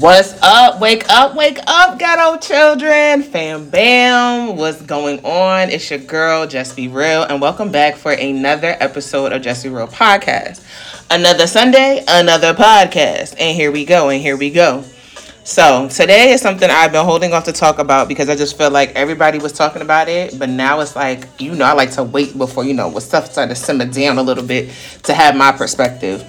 What's up? Wake up, wake up, ghetto children. Fam bam. What's going on? It's your girl, Just Be Real, and welcome back for another episode of Just Be Real podcast. Another Sunday, another podcast. And here we go, and here we go. So, today is something I've been holding off to talk about because I just feel like everybody was talking about it, but now it's like, you know, I like to wait before, you know, when stuff started to simmer down a little bit to have my perspective.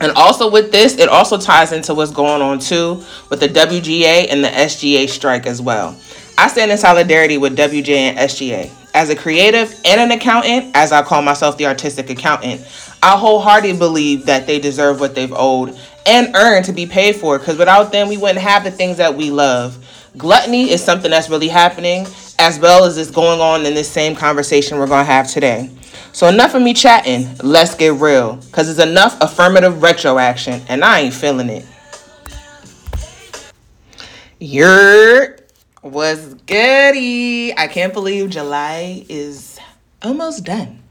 And also with this, it also ties into what's going on too with the WGA and the SGA strike as well. I stand in solidarity with WGA and SGA. As a creative and an accountant, as I call myself the artistic accountant, I wholeheartedly believe that they deserve what they've owed and earned to be paid for because without them, we wouldn't have the things that we love. Gluttony is something that's really happening, as well as is going on in this same conversation we're going to have today. So enough of me chatting. Let's get real. Cause it's enough affirmative retro action, and I ain't feeling it. Yer was goody. I can't believe July is almost done.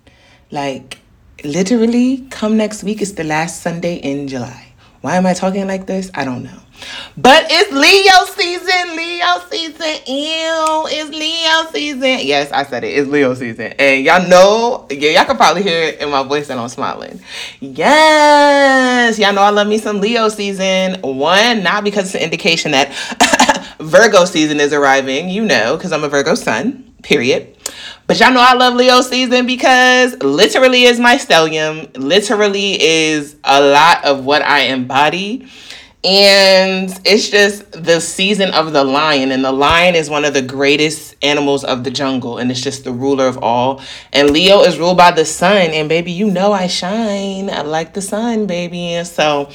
Like literally, come next week is the last Sunday in July. Why am I talking like this? I don't know. But it's Leo season, Leo season. Ew, it's Leo season. Yes, I said it. It's Leo season. And y'all know, yeah, y'all can probably hear it in my voice that I'm smiling. Yes, y'all know I love me some Leo season. One, not because it's an indication that Virgo season is arriving, you know, because I'm a Virgo sun, period. But y'all know I love Leo season because literally is my stellium, literally is a lot of what I embody and it's just the season of the lion and the lion is one of the greatest animals of the jungle and it's just the ruler of all. And leo is ruled by the sun and baby you know i shine. I like the sun baby. And so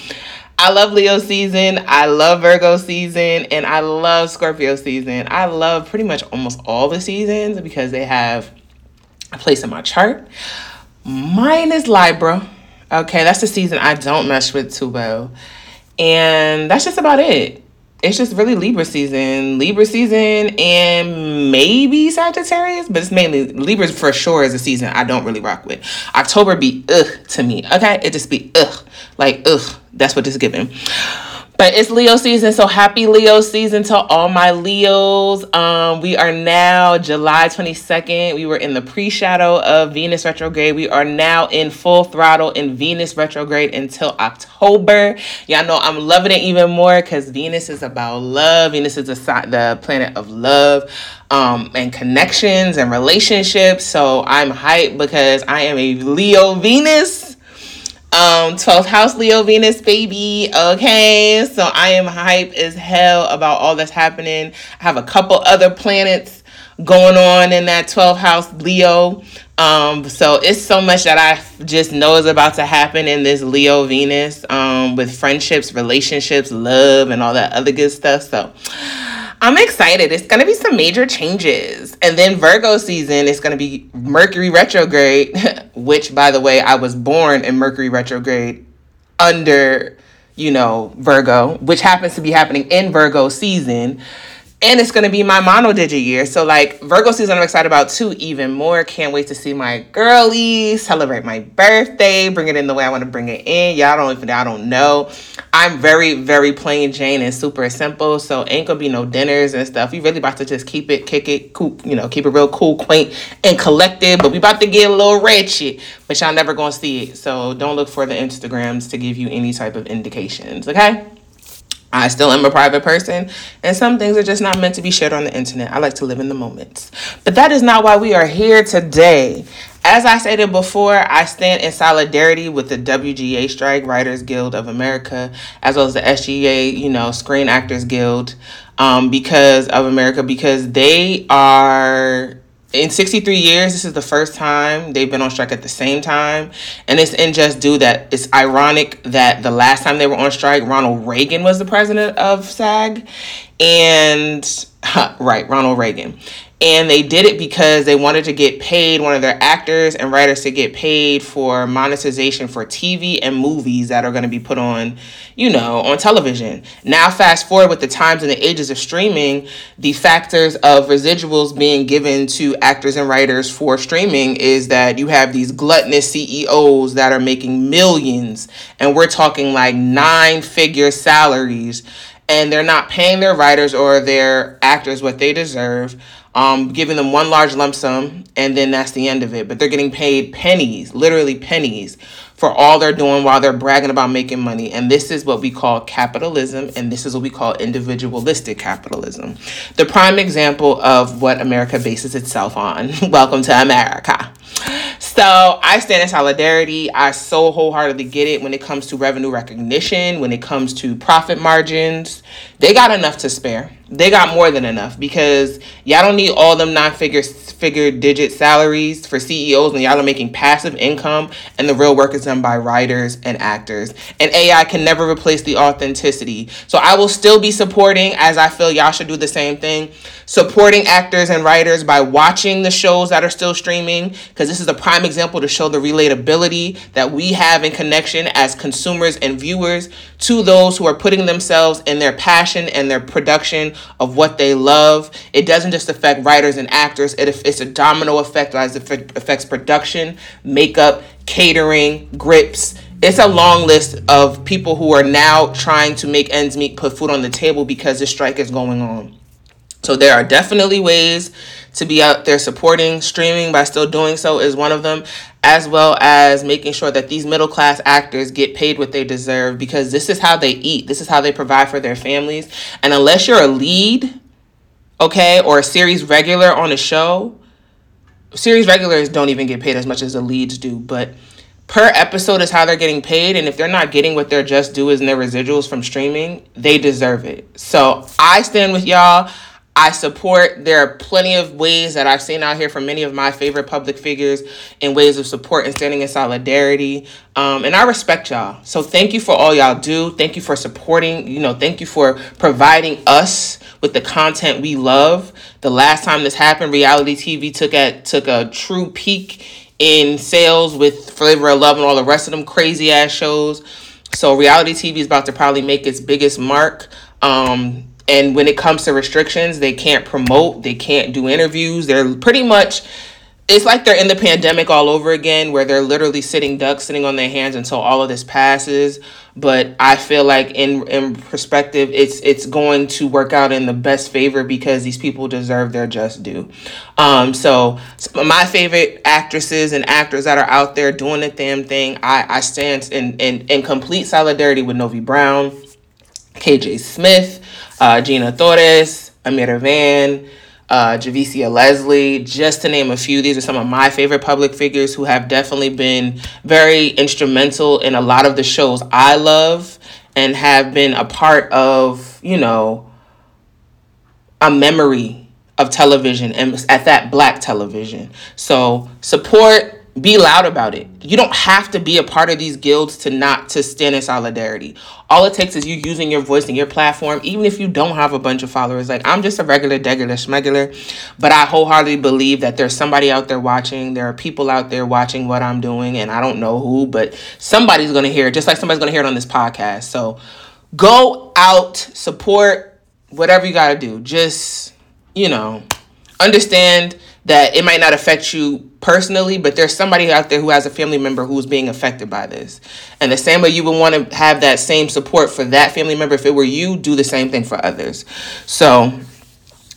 i love leo season. I love virgo season and i love scorpio season. I love pretty much almost all the seasons because they have a place in my chart. Mine is libra. Okay that's the season i don't mesh with too well and that's just about it. It's just really Libra season, Libra season, and maybe Sagittarius, but it's mainly Libra for sure is a season I don't really rock with. October be ugh to me, okay? It just be ugh, like ugh. That's what it's giving. But it's Leo season, so happy Leo season to all my Leos. Um, we are now July 22nd. We were in the pre-shadow of Venus retrograde. We are now in full throttle in Venus retrograde until October. Y'all know I'm loving it even more because Venus is about love. Venus is the, the planet of love um, and connections and relationships. So I'm hyped because I am a Leo Venus. Um, 12th house Leo Venus baby. Okay. So I am hype as hell about all that's happening. I have a couple other planets going on in that 12th house Leo. Um, so it's so much that I just know is about to happen in this Leo Venus um, with friendships, relationships, love, and all that other good stuff. So I'm excited. It's going to be some major changes. And then Virgo season is going to be Mercury retrograde, which, by the way, I was born in Mercury retrograde under, you know, Virgo, which happens to be happening in Virgo season and it's going to be my mono digit year. So like Virgo season, I'm excited about too. Even more, can't wait to see my girlies celebrate my birthday, bring it in the way I want to bring it in. Y'all don't even I don't know. I'm very very plain Jane and super simple, so ain't gonna be no dinners and stuff. We really about to just keep it, kick it, cool, you know, keep it real cool, quaint, and collected. But we about to get a little ratchet, but y'all never gonna see it. So don't look for the Instagrams to give you any type of indications. Okay. I still am a private person, and some things are just not meant to be shared on the internet. I like to live in the moments. But that is not why we are here today. As I stated before, I stand in solidarity with the WGA strike, Writers Guild of America, as well as the SGA, you know, Screen Actors Guild, um, because of America, because they are in 63 years, this is the first time they've been on strike at the same time. And it's in just due that it's ironic that the last time they were on strike, Ronald Reagan was the president of SAG. And, right, Ronald Reagan. And they did it because they wanted to get paid one of their actors and writers to get paid for monetization for TV and movies that are going to be put on, you know, on television. Now fast forward with the times and the ages of streaming, the factors of residuals being given to actors and writers for streaming is that you have these gluttonous CEOs that are making millions and we're talking like nine figure salaries and they're not paying their writers or their actors what they deserve um, giving them one large lump sum, and then that's the end of it. But they're getting paid pennies, literally pennies, for all they're doing while they're bragging about making money. And this is what we call capitalism, and this is what we call individualistic capitalism. The prime example of what America bases itself on. Welcome to America. So I stand in solidarity. I so wholeheartedly get it when it comes to revenue recognition, when it comes to profit margins. They got enough to spare they got more than enough because y'all don't need all them nine figure figure digit salaries for CEOs when y'all are making passive income and the real work is done by writers and actors. And AI can never replace the authenticity. So I will still be supporting as I feel y'all should do the same thing, supporting actors and writers by watching the shows that are still streaming because this is a prime example to show the relatability that we have in connection as consumers and viewers to those who are putting themselves in their passion and their production of what they love. It doesn't just affect writers and actors, it, it's a domino effect it affects production, makeup, catering, grips. It's a long list of people who are now trying to make ends meet, put food on the table because the strike is going on. So there are definitely ways to be out there supporting streaming by still doing so is one of them as well as making sure that these middle class actors get paid what they deserve because this is how they eat. This is how they provide for their families. And unless you're a lead okay or a series regular on a show series regulars don't even get paid as much as the leads do. But per episode is how they're getting paid. And if they're not getting what their just due is in their residuals from streaming they deserve it. So i stand with y'all I support. There are plenty of ways that I've seen out here from many of my favorite public figures in ways of support and standing in solidarity. Um, and I respect y'all. So thank you for all y'all do. Thank you for supporting. You know, thank you for providing us with the content we love. The last time this happened, reality TV took at took a true peak in sales with Flavor of Love and all the rest of them crazy ass shows. So reality TV is about to probably make its biggest mark. Um, and when it comes to restrictions, they can't promote, they can't do interviews. They're pretty much it's like they're in the pandemic all over again where they're literally sitting ducks sitting on their hands until all of this passes but i feel like in in perspective it's it's going to work out in the best favor because these people deserve their just due um so my favorite actresses and actors that are out there doing the damn thing i i stand in in, in complete solidarity with novi brown kj smith uh, Gina Torres, Amirah Vann, uh, Javicia Leslie, just to name a few. These are some of my favorite public figures who have definitely been very instrumental in a lot of the shows I love and have been a part of, you know, a memory of television and at that black television. So support be loud about it. You don't have to be a part of these guilds to not to stand in solidarity. All it takes is you using your voice and your platform, even if you don't have a bunch of followers. Like I'm just a regular, degular, schmegular, but I wholeheartedly believe that there's somebody out there watching. There are people out there watching what I'm doing, and I don't know who, but somebody's gonna hear it, just like somebody's gonna hear it on this podcast. So go out, support whatever you gotta do. Just you know, understand that it might not affect you personally, but there's somebody out there who has a family member who's being affected by this. And the same way you would want to have that same support for that family member, if it were you, do the same thing for others. So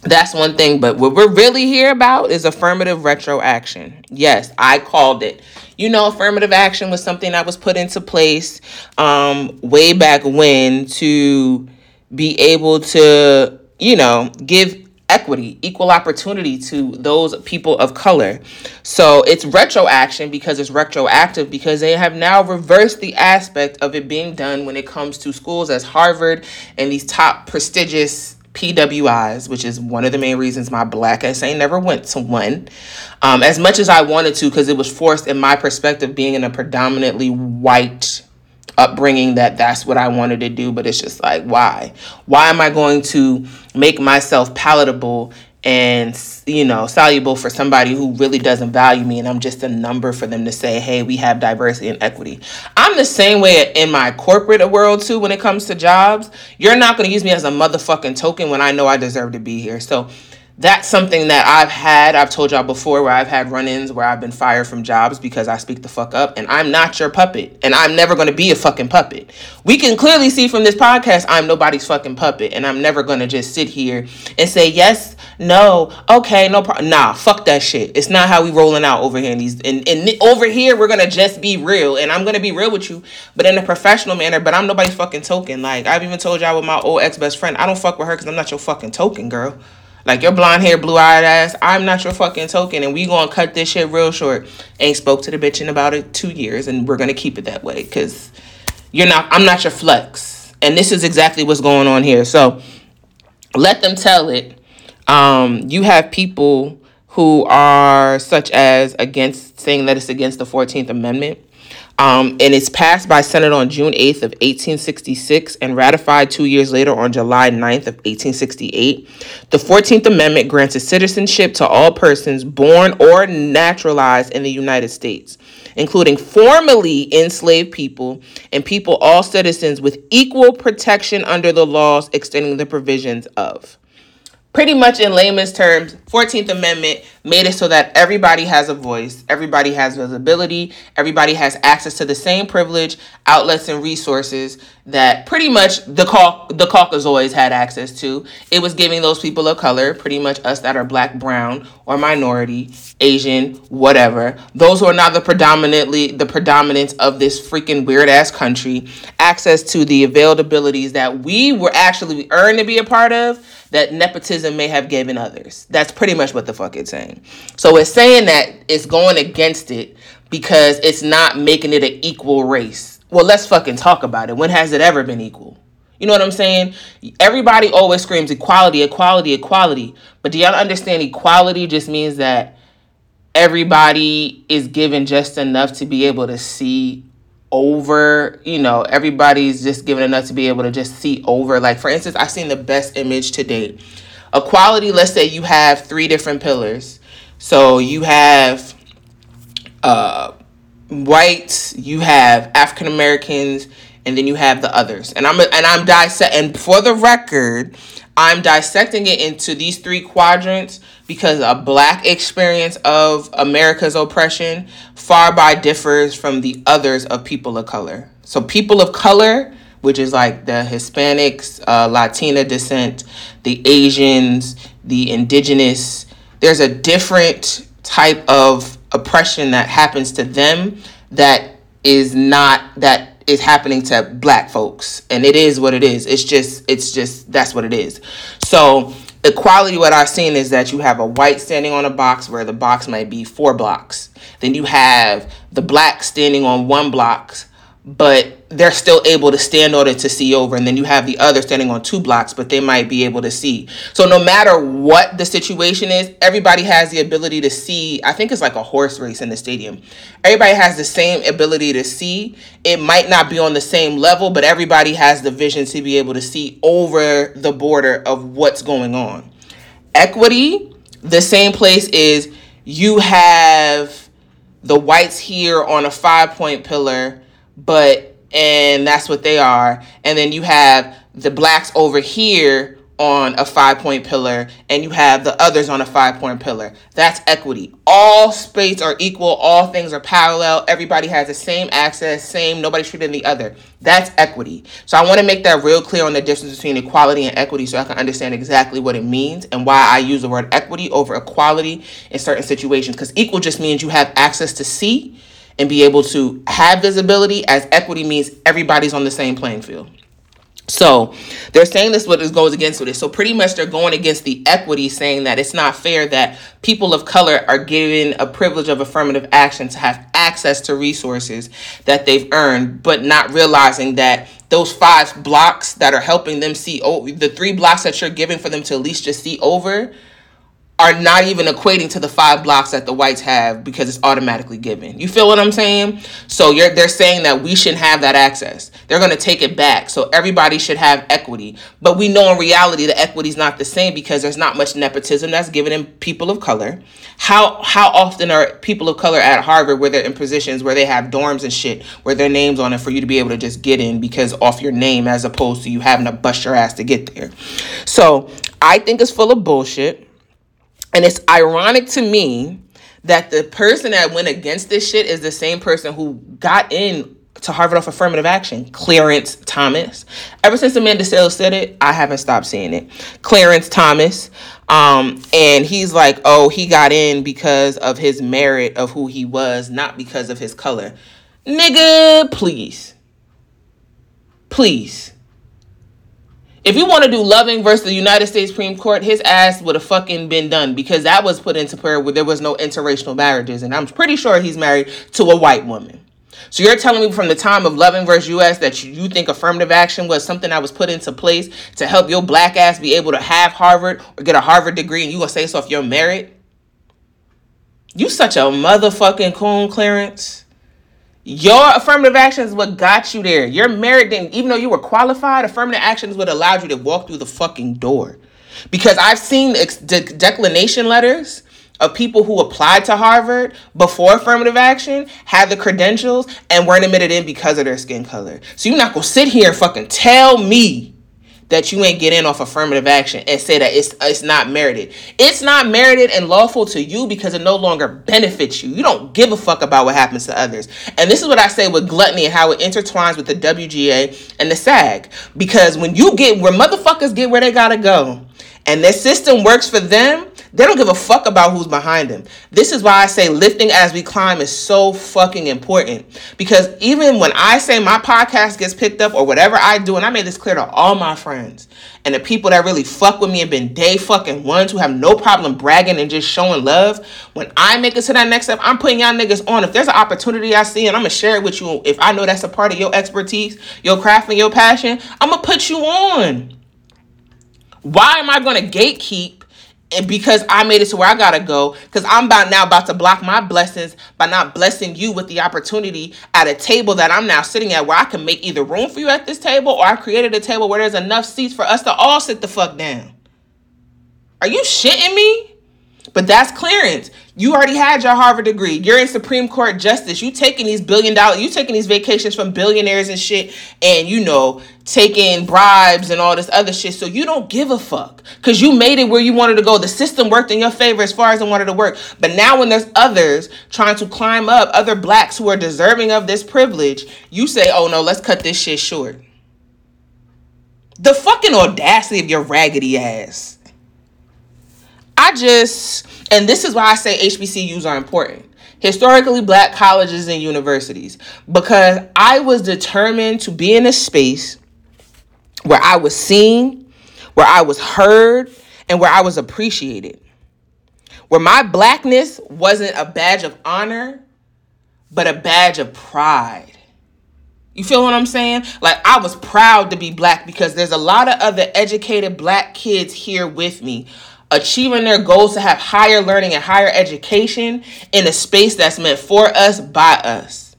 that's one thing. But what we're really here about is affirmative retroaction. Yes, I called it. You know, affirmative action was something that was put into place um, way back when to be able to, you know, give equity, equal opportunity to those people of color. So it's retroaction because it's retroactive because they have now reversed the aspect of it being done when it comes to schools as Harvard and these top prestigious PWIs, which is one of the main reasons my black essay never went to one. Um, as much as I wanted to, because it was forced in my perspective, being in a predominantly white upbringing that that's what I wanted to do, but it's just like, why? Why am I going to make myself palatable and you know soluble for somebody who really doesn't value me and i'm just a number for them to say hey we have diversity and equity. I'm the same way in my corporate world too when it comes to jobs. You're not going to use me as a motherfucking token when i know i deserve to be here. So that's something that I've had. I've told y'all before where I've had run ins where I've been fired from jobs because I speak the fuck up. And I'm not your puppet. And I'm never going to be a fucking puppet. We can clearly see from this podcast, I'm nobody's fucking puppet. And I'm never going to just sit here and say, yes, no, okay, no problem. Nah, fuck that shit. It's not how we rolling out over here these. And, and over here, we're going to just be real. And I'm going to be real with you, but in a professional manner. But I'm nobody's fucking token. Like, I've even told y'all with my old ex best friend, I don't fuck with her because I'm not your fucking token, girl. Like your blonde hair, blue eyed ass, I'm not your fucking token, and we gonna cut this shit real short. Ain't spoke to the bitch in about it two years, and we're gonna keep it that way, cause you're not. I'm not your flex, and this is exactly what's going on here. So let them tell it. Um, you have people who are such as against saying that it's against the 14th Amendment. Um, and it's passed by Senate on June 8th of 1866 and ratified two years later on July 9th of 1868. The 14th Amendment granted citizenship to all persons born or naturalized in the United States, including formerly enslaved people and people, all citizens with equal protection under the laws extending the provisions of pretty much in layman's terms 14th amendment made it so that everybody has a voice everybody has visibility everybody has access to the same privilege outlets and resources that pretty much the cau- the caucasoids had access to it was giving those people of color pretty much us that are black brown or minority asian whatever those who are not the predominantly the predominance of this freaking weird ass country access to the availabilities that we were actually earned to be a part of that nepotism may have given others. That's pretty much what the fuck it's saying. So it's saying that it's going against it because it's not making it an equal race. Well, let's fucking talk about it. When has it ever been equal? You know what I'm saying? Everybody always screams equality, equality, equality. But do y'all understand equality just means that everybody is given just enough to be able to see over you know everybody's just given enough to be able to just see over like for instance i've seen the best image to date equality let's say you have three different pillars so you have uh whites you have african americans and then you have the others and i'm and i'm dissect and for the record i'm dissecting it into these three quadrants because a black experience of America's oppression far by differs from the others of people of color. So, people of color, which is like the Hispanics, uh, Latina descent, the Asians, the indigenous, there's a different type of oppression that happens to them that is not that is happening to black folks. And it is what it is. It's just it's just that's what it is. So equality what i've seen is that you have a white standing on a box where the box might be four blocks. Then you have the black standing on one block but they're still able to stand on it to see over. And then you have the other standing on two blocks but they might be able to see. So no matter what the situation is everybody has the ability to see. I think it's like a horse race in the stadium. Everybody has the same ability to see. It might not be on the same level but everybody has the vision to be able to see over the border of what's going on. Equity the same place is you have the whites here on a five point pillar but and that's what they are. And then you have the blacks over here on a five point pillar, and you have the others on a five point pillar. That's equity. All space are equal, all things are parallel, everybody has the same access, same, nobody's treating the other. That's equity. So I want to make that real clear on the difference between equality and equity so I can understand exactly what it means and why I use the word equity over equality in certain situations. Because equal just means you have access to see and be able to have visibility as equity means everybody's on the same playing field. So they're saying this what goes against with it. So pretty much they're going against the equity, saying that it's not fair that people of color are given a privilege of affirmative action to have access to resources that they've earned, but not realizing that those five blocks that are helping them see oh the three blocks that you're giving for them to at least just see over are not even equating to the five blocks that the whites have because it's automatically given. You feel what I'm saying? So you're they're saying that we shouldn't have that access. They're going to take it back. So everybody should have equity. But we know in reality the equity is not the same because there's not much nepotism that's given in people of color. How how often are people of color at Harvard where they're in positions where they have dorms and shit where their names on it for you to be able to just get in because off your name as opposed to you having to bust your ass to get there. So I think it's full of bullshit. And it's ironic to me that the person that went against this shit is the same person who got in to Harvard off affirmative action, Clarence Thomas. Ever since Amanda Seales said it, I haven't stopped seeing it. Clarence Thomas. Um, and he's like, oh, he got in because of his merit of who he was, not because of his color. Nigga, please. Please. If you want to do Loving versus the United States Supreme Court, his ass would have fucking been done because that was put into prayer where there was no interracial marriages. And I'm pretty sure he's married to a white woman. So you're telling me from the time of Loving versus US that you think affirmative action was something that was put into place to help your black ass be able to have Harvard or get a Harvard degree and you gonna say so if you're married? You such a motherfucking coon, Clarence. Your affirmative action is what got you there. Your merit didn't, even though you were qualified, affirmative action is what allowed you to walk through the fucking door. Because I've seen de- declination letters of people who applied to Harvard before affirmative action, had the credentials, and weren't admitted in because of their skin color. So you're not gonna sit here and fucking tell me that you ain't get in off affirmative action and say that it's it's not merited. It's not merited and lawful to you because it no longer benefits you. You don't give a fuck about what happens to others. And this is what I say with gluttony and how it intertwines with the WGA and the SAG. Because when you get where motherfuckers get where they gotta go, and their system works for them, they don't give a fuck about who's behind them. This is why I say lifting as we climb is so fucking important. Because even when I say my podcast gets picked up or whatever I do, and I made this clear to all my friends and the people that really fuck with me and been day fucking ones who have no problem bragging and just showing love, when I make it to that next step, I'm putting y'all niggas on. If there's an opportunity I see and I'm gonna share it with you, if I know that's a part of your expertise, your craft, and your passion, I'm gonna put you on. Why am I gonna gatekeep and because I made it to where I gotta go, because I'm about now about to block my blessings by not blessing you with the opportunity at a table that I'm now sitting at where I can make either room for you at this table or I created a table where there's enough seats for us to all sit the fuck down. Are you shitting me? But that's clearance. You already had your Harvard degree. You're in Supreme Court justice. You taking these billion dollar, you taking these vacations from billionaires and shit, and you know, taking bribes and all this other shit. So you don't give a fuck. Cause you made it where you wanted to go. The system worked in your favor as far as it wanted to work. But now when there's others trying to climb up, other blacks who are deserving of this privilege, you say, oh no, let's cut this shit short. The fucking audacity of your raggedy ass. I just, and this is why I say HBCUs are important. Historically black colleges and universities, because I was determined to be in a space where I was seen, where I was heard, and where I was appreciated. Where my blackness wasn't a badge of honor, but a badge of pride. You feel what I'm saying? Like I was proud to be black because there's a lot of other educated black kids here with me achieving their goals to have higher learning and higher education in a space that's meant for us by us.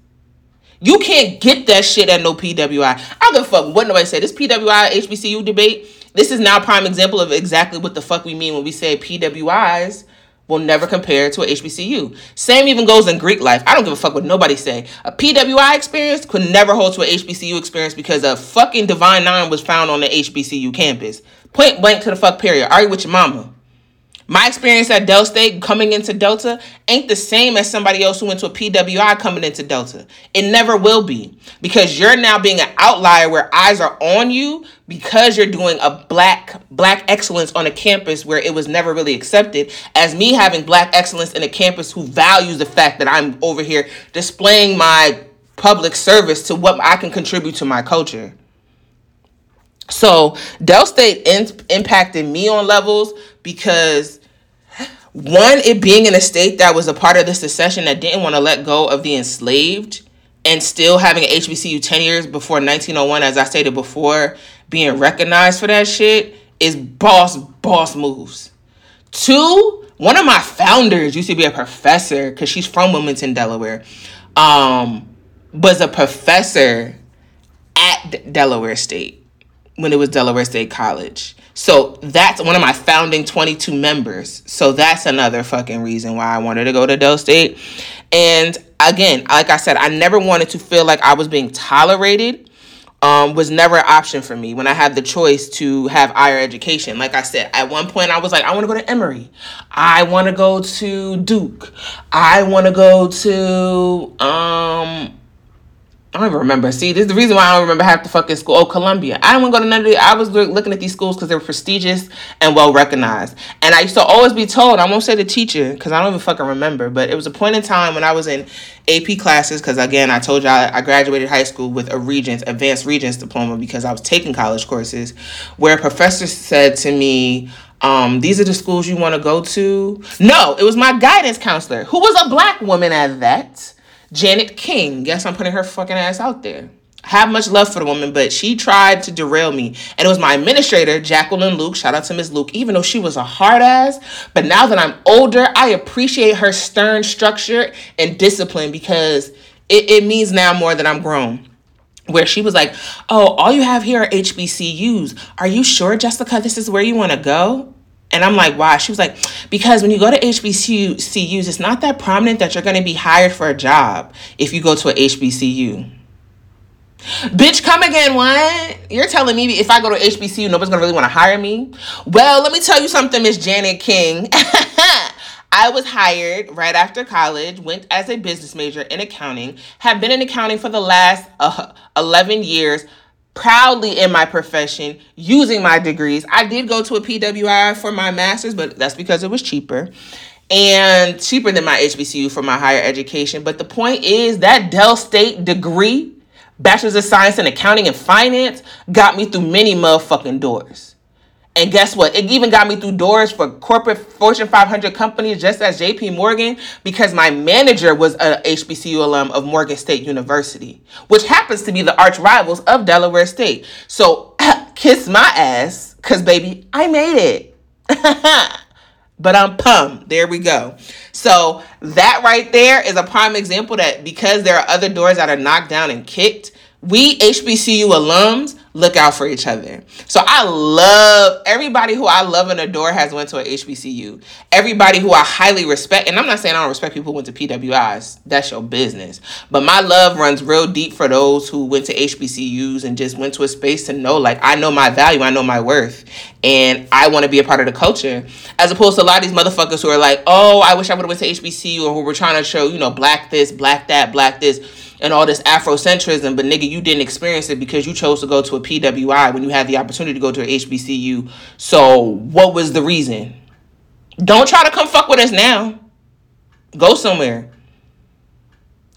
You can't get that shit at no PWI. I don't give a fuck what nobody say. This PWI HBCU debate, this is now prime example of exactly what the fuck we mean when we say PWIs will never compare to a HBCU. Same even goes in Greek life. I don't give a fuck what nobody say. A PWI experience could never hold to a HBCU experience because a fucking Divine Nine was found on the HBCU campus. Point blank to the fuck period. Argue with your mama. My experience at Del State coming into Delta ain't the same as somebody else who went to a PWI coming into Delta. It never will be because you're now being an outlier where eyes are on you because you're doing a black black excellence on a campus where it was never really accepted as me having black excellence in a campus who values the fact that I'm over here displaying my public service to what I can contribute to my culture. So Del State in- impacted me on levels because one, it being in a state that was a part of the secession that didn't want to let go of the enslaved and still having an HBCU 10 years before 1901, as I stated before, being recognized for that shit is boss, boss moves. Two, one of my founders used to be a professor because she's from Wilmington, Delaware. Um, was a professor at Delaware State when it was Delaware State College. So that's one of my founding 22 members. So that's another fucking reason why I wanted to go to Del State. And again, like I said, I never wanted to feel like I was being tolerated. Um, was never an option for me when I had the choice to have higher education. Like I said, at one point I was like, I want to go to Emory. I want to go to Duke. I want to go to um I don't even remember. See, this is the reason why I don't remember half the fucking school. Oh, Columbia. I didn't want to go to none of. I was looking at these schools because they were prestigious and well recognized. And I used to always be told, I won't say the teacher because I don't even fucking remember, but it was a point in time when I was in AP classes because again, I told I, I graduated high school with a Regents, advanced Regents diploma because I was taking college courses, where a professor said to me, um, these are the schools you want to go to. No, it was my guidance counselor who was a black woman at that Janet King. Guess I'm putting her fucking ass out there. have much love for the woman, but she tried to derail me. And it was my administrator, Jacqueline Luke. Shout out to Miss Luke, even though she was a hard ass. But now that I'm older, I appreciate her stern structure and discipline because it, it means now more that I'm grown where she was like, Oh, all you have here are HBCUs. Are you sure, Jessica, this is where you want to go? And I'm like, why? She was like, because when you go to HBCUs, it's not that prominent that you're going to be hired for a job if you go to a HBCU. Bitch, come again, what? You're telling me if I go to HBCU, nobody's going to really want to hire me? Well, let me tell you something, Miss Janet King. I was hired right after college, went as a business major in accounting, have been in accounting for the last uh, 11 years, proudly in my profession using my degrees. I did go to a PWI for my master's, but that's because it was cheaper and cheaper than my HBCU for my higher education. But the point is that Del State degree, Bachelor's of Science in Accounting and Finance, got me through many motherfucking doors. And guess what? It even got me through doors for corporate Fortune 500 companies, just as JP Morgan, because my manager was a HBCU alum of Morgan State University, which happens to be the arch rivals of Delaware State. So kiss my ass, because baby, I made it. but I'm pumped. There we go. So that right there is a prime example that because there are other doors that are knocked down and kicked, we HBCU alums look out for each other. So I love everybody who I love and adore has went to a HBCU. Everybody who I highly respect, and I'm not saying I don't respect people who went to PWIs. That's your business. But my love runs real deep for those who went to HBCUs and just went to a space to know, like, I know my value, I know my worth, and I want to be a part of the culture. As opposed to a lot of these motherfuckers who are like, oh, I wish I would have went to HBCU, or who were trying to show, you know, black this, black that, black this and all this Afrocentrism, but nigga, you didn't experience it because you chose to go to a PWI when you had the opportunity to go to a HBCU. So, what was the reason? Don't try to come fuck with us now. Go somewhere.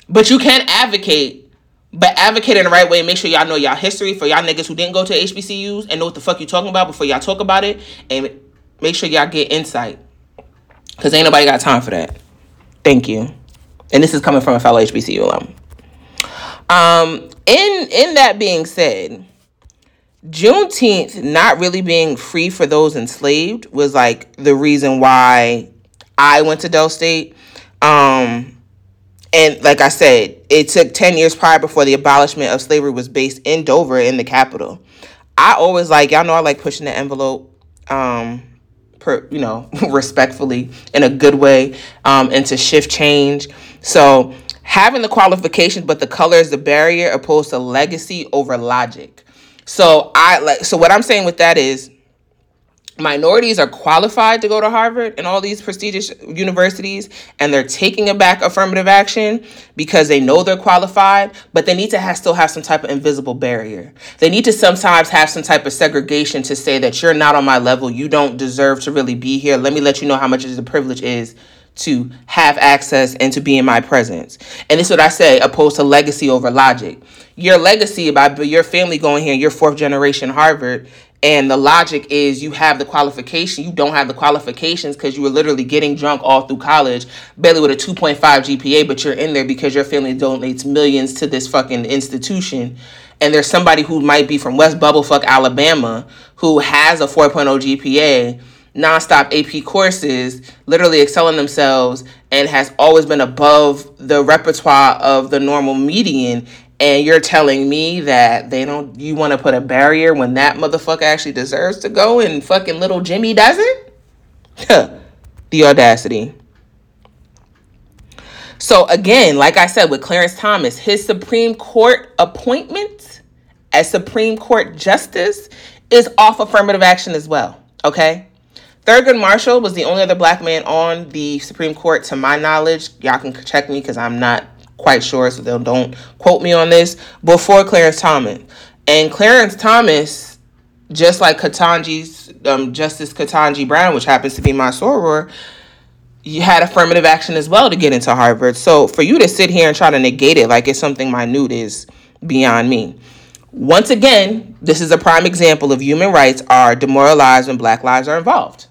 But you can advocate, but advocate in the right way. Make sure y'all know y'all history for y'all niggas who didn't go to HBCUs and know what the fuck you talking about before y'all talk about it. And make sure y'all get insight. Because ain't nobody got time for that. Thank you. And this is coming from a fellow HBCU alum. Um, in in that being said, Juneteenth not really being free for those enslaved was like the reason why I went to Del State. Um, and like I said, it took 10 years prior before the abolishment of slavery was based in Dover in the capital. I always like, y'all know I like pushing the envelope, um, per, you know, respectfully in a good way, um, and to shift change. So having the qualifications but the color is the barrier opposed to legacy over logic. So i like so what i'm saying with that is minorities are qualified to go to harvard and all these prestigious universities and they're taking back affirmative action because they know they're qualified but they need to have, still have some type of invisible barrier. They need to sometimes have some type of segregation to say that you're not on my level you don't deserve to really be here let me let you know how much of the privilege is to have access and to be in my presence. And this is what I say, opposed to legacy over logic. Your legacy about your family going here, your fourth generation Harvard, and the logic is you have the qualification. You don't have the qualifications because you were literally getting drunk all through college, barely with a 2.5 GPA, but you're in there because your family donates millions to this fucking institution. And there's somebody who might be from West Bubblefuck, Alabama, who has a 4.0 GPA nonstop AP courses, literally excelling themselves, and has always been above the repertoire of the normal median. And you're telling me that they don't, you want to put a barrier when that motherfucker actually deserves to go and fucking little Jimmy doesn't? the audacity. So, again, like I said with Clarence Thomas, his Supreme Court appointment as Supreme Court Justice is off affirmative action as well. Okay? Thurgood Marshall was the only other black man on the Supreme Court, to my knowledge. Y'all can check me because I'm not quite sure, so don't, don't quote me on this. Before Clarence Thomas, and Clarence Thomas, just like Ketanji's um, Justice Ketanji Brown, which happens to be my soror, you had affirmative action as well to get into Harvard. So for you to sit here and try to negate it like it's something minute is beyond me. Once again, this is a prime example of human rights are demoralized when black lives are involved.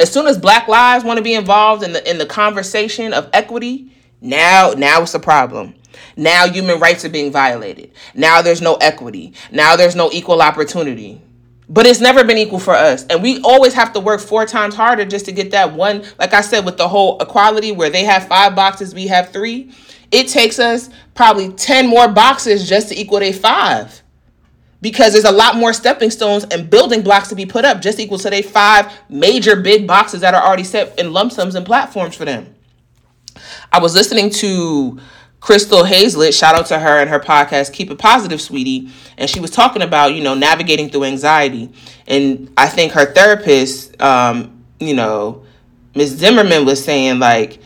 As soon as black lives want to be involved in the in the conversation of equity, now now it's a problem. Now human rights are being violated. Now there's no equity. Now there's no equal opportunity. But it's never been equal for us. And we always have to work four times harder just to get that one. Like I said, with the whole equality where they have five boxes, we have three. It takes us probably 10 more boxes just to equal a five because there's a lot more stepping stones and building blocks to be put up, just equal to they five major big boxes that are already set in lump sums and platforms for them. I was listening to Crystal Hayslett, shout out to her and her podcast, Keep It Positive, Sweetie. And she was talking about, you know, navigating through anxiety. And I think her therapist, um, you know, Ms. Zimmerman was saying, like,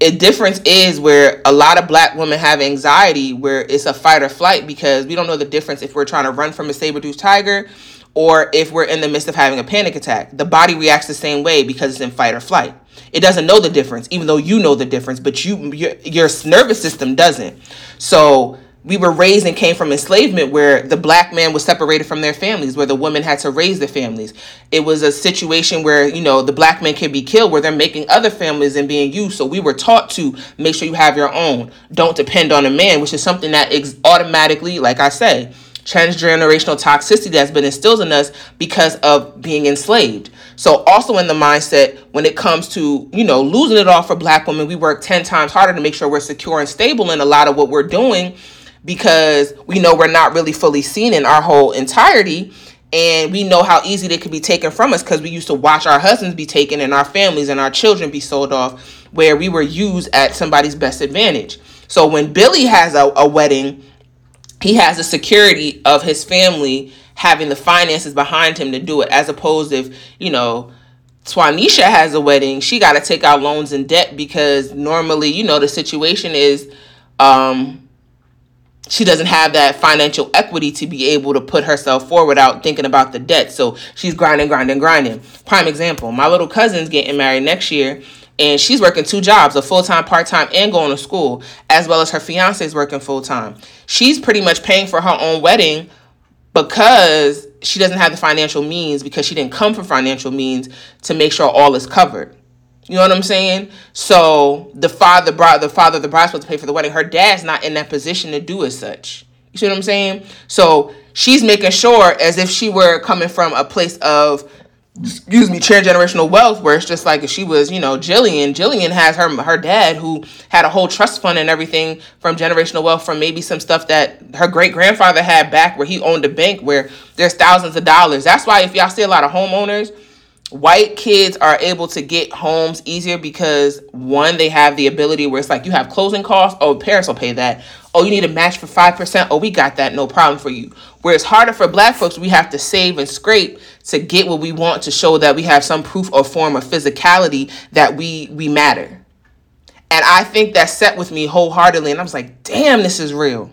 a difference is where a lot of black women have anxiety where it's a fight or flight because we don't know the difference if we're trying to run from a saber-toothed tiger or if we're in the midst of having a panic attack. The body reacts the same way because it's in fight or flight. It doesn't know the difference, even though you know the difference, but you your, your nervous system doesn't. So we were raised and came from enslavement where the black man was separated from their families where the women had to raise their families. It was a situation where you know the black men can be killed where they're making other families and being used. So we were taught to make sure you have your own. Don't depend on a man which is something that automatically like i say transgenerational toxicity that's been instilled in us because of being enslaved. So also in the mindset when it comes to you know losing it all for black women we work 10 times harder to make sure we're secure and stable in a lot of what we're doing because we know we're not really fully seen in our whole entirety and we know how easy they could be taken from us because we used to watch our husbands be taken and our families and our children be sold off where we were used at somebody's best advantage. So when billy has a, a wedding he has the security of his family having the finances behind him to do it as opposed if you know Swanisha has a wedding, she got to take out loans and debt because normally, you know, the situation is um, she doesn't have that financial equity to be able to put herself forward without thinking about the debt. So she's grinding, grinding, grinding. Prime example, my little cousin's getting married next year and she's working two jobs, a full-time, part-time and going to school, as well as her fiance is working full-time. She's pretty much paying for her own wedding because she doesn't have the financial means because she didn't come from financial means to make sure all is covered. You know what I'm saying? So the father brought the father the bride's supposed to pay for the wedding. Her dad's not in that position to do as such. You see what I'm saying? So she's making sure as if she were coming from a place of excuse me, transgenerational wealth, where it's just like if she was, you know, Jillian. Jillian has her her dad who had a whole trust fund and everything from generational wealth from maybe some stuff that her great grandfather had back where he owned a bank where there's thousands of dollars. That's why if y'all see a lot of homeowners white kids are able to get homes easier because one they have the ability where it's like you have closing costs. Oh parents will pay that. Oh you need a match for 5% oh we got that. No problem for you. Where it's harder for black folks we have to save and scrape to get what we want to show that we have some proof or form of physicality that we we matter. And i think that set with me wholeheartedly and i was like damn this is real.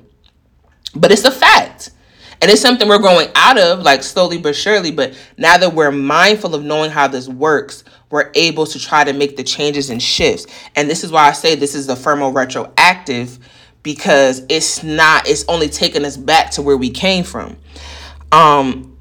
But it's a fact and it's something we're growing out of, like slowly but surely. But now that we're mindful of knowing how this works, we're able to try to make the changes and shifts. And this is why I say this is the Firmo retroactive because it's not, it's only taking us back to where we came from. Um,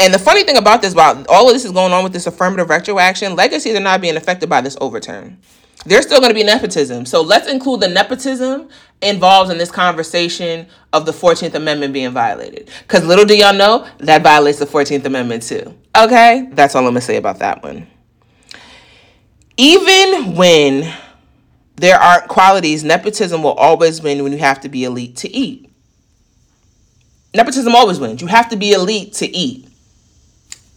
and the funny thing about this, about all of this is going on with this affirmative retroaction, legacies are not being affected by this overturn. There's still going to be nepotism. So let's include the nepotism involved in this conversation of the 14th Amendment being violated. Because little do y'all know, that violates the 14th Amendment too. Okay? That's all I'm going to say about that one. Even when there aren't qualities, nepotism will always win when you have to be elite to eat. Nepotism always wins. You have to be elite to eat.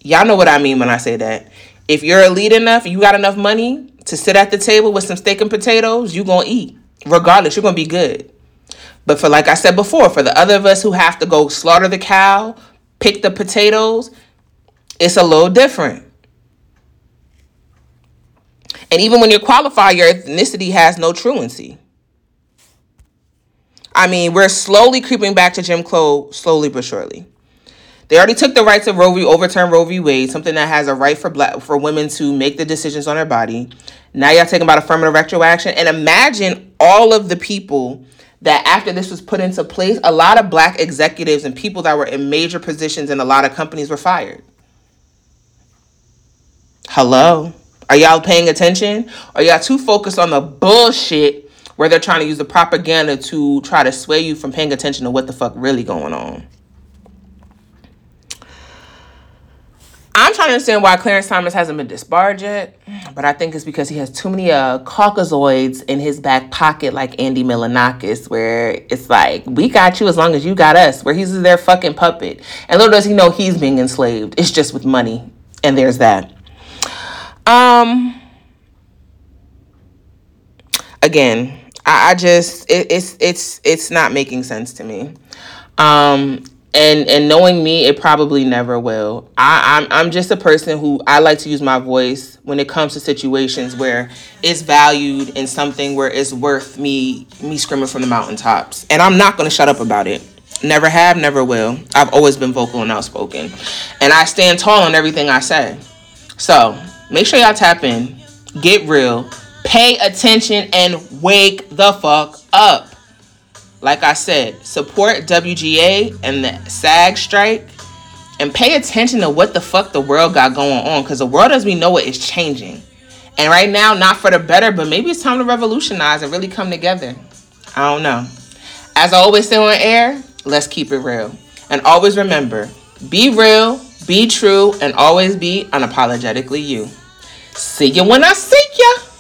Y'all know what I mean when I say that. If you're elite enough, you got enough money to sit at the table with some steak and potatoes, you going to eat. Regardless, you're going to be good. But for like I said before, for the other of us who have to go slaughter the cow, pick the potatoes, it's a little different. And even when you qualify, your ethnicity has no truancy. I mean, we're slowly creeping back to Jim Crow, slowly but surely. They already took the rights of Roe v. overturn Roe v. Wade, something that has a right for black for women to make the decisions on their body. Now y'all talking about affirmative retroaction, and imagine all of the people that after this was put into place, a lot of black executives and people that were in major positions in a lot of companies were fired. Hello? Are y'all paying attention? Are y'all too focused on the bullshit where they're trying to use the propaganda to try to sway you from paying attention to what the fuck really going on? I'm trying to understand why Clarence Thomas hasn't been disbarred yet, but I think it's because he has too many uh, Caucasoids in his back pocket, like Andy Milonakis, where it's like, we got you as long as you got us, where he's their fucking puppet. And little does he know he's being enslaved. It's just with money. And there's that. Um, again, I, I just, it, it's, it's, it's not making sense to me. Um, and and knowing me it probably never will. I, I'm, I'm just a person who i like to use my voice when it comes to situations where it's valued in something where it's worth me me screaming from the mountaintops. And i'm not going to shut up about it. Never have never will. I've always been vocal and outspoken. And i stand tall on everything i say. So make sure y'all tap in. Get real. Pay attention and wake the fuck up like I said, support WGA and the SAG strike and pay attention to what the fuck the world got going on because the world as we know it is changing. And right now, not for the better, but maybe it's time to revolutionize and really come together. I don't know. As I always say on air, let's keep it real. And always remember be real, be true, and always be unapologetically you. See you when I see ya.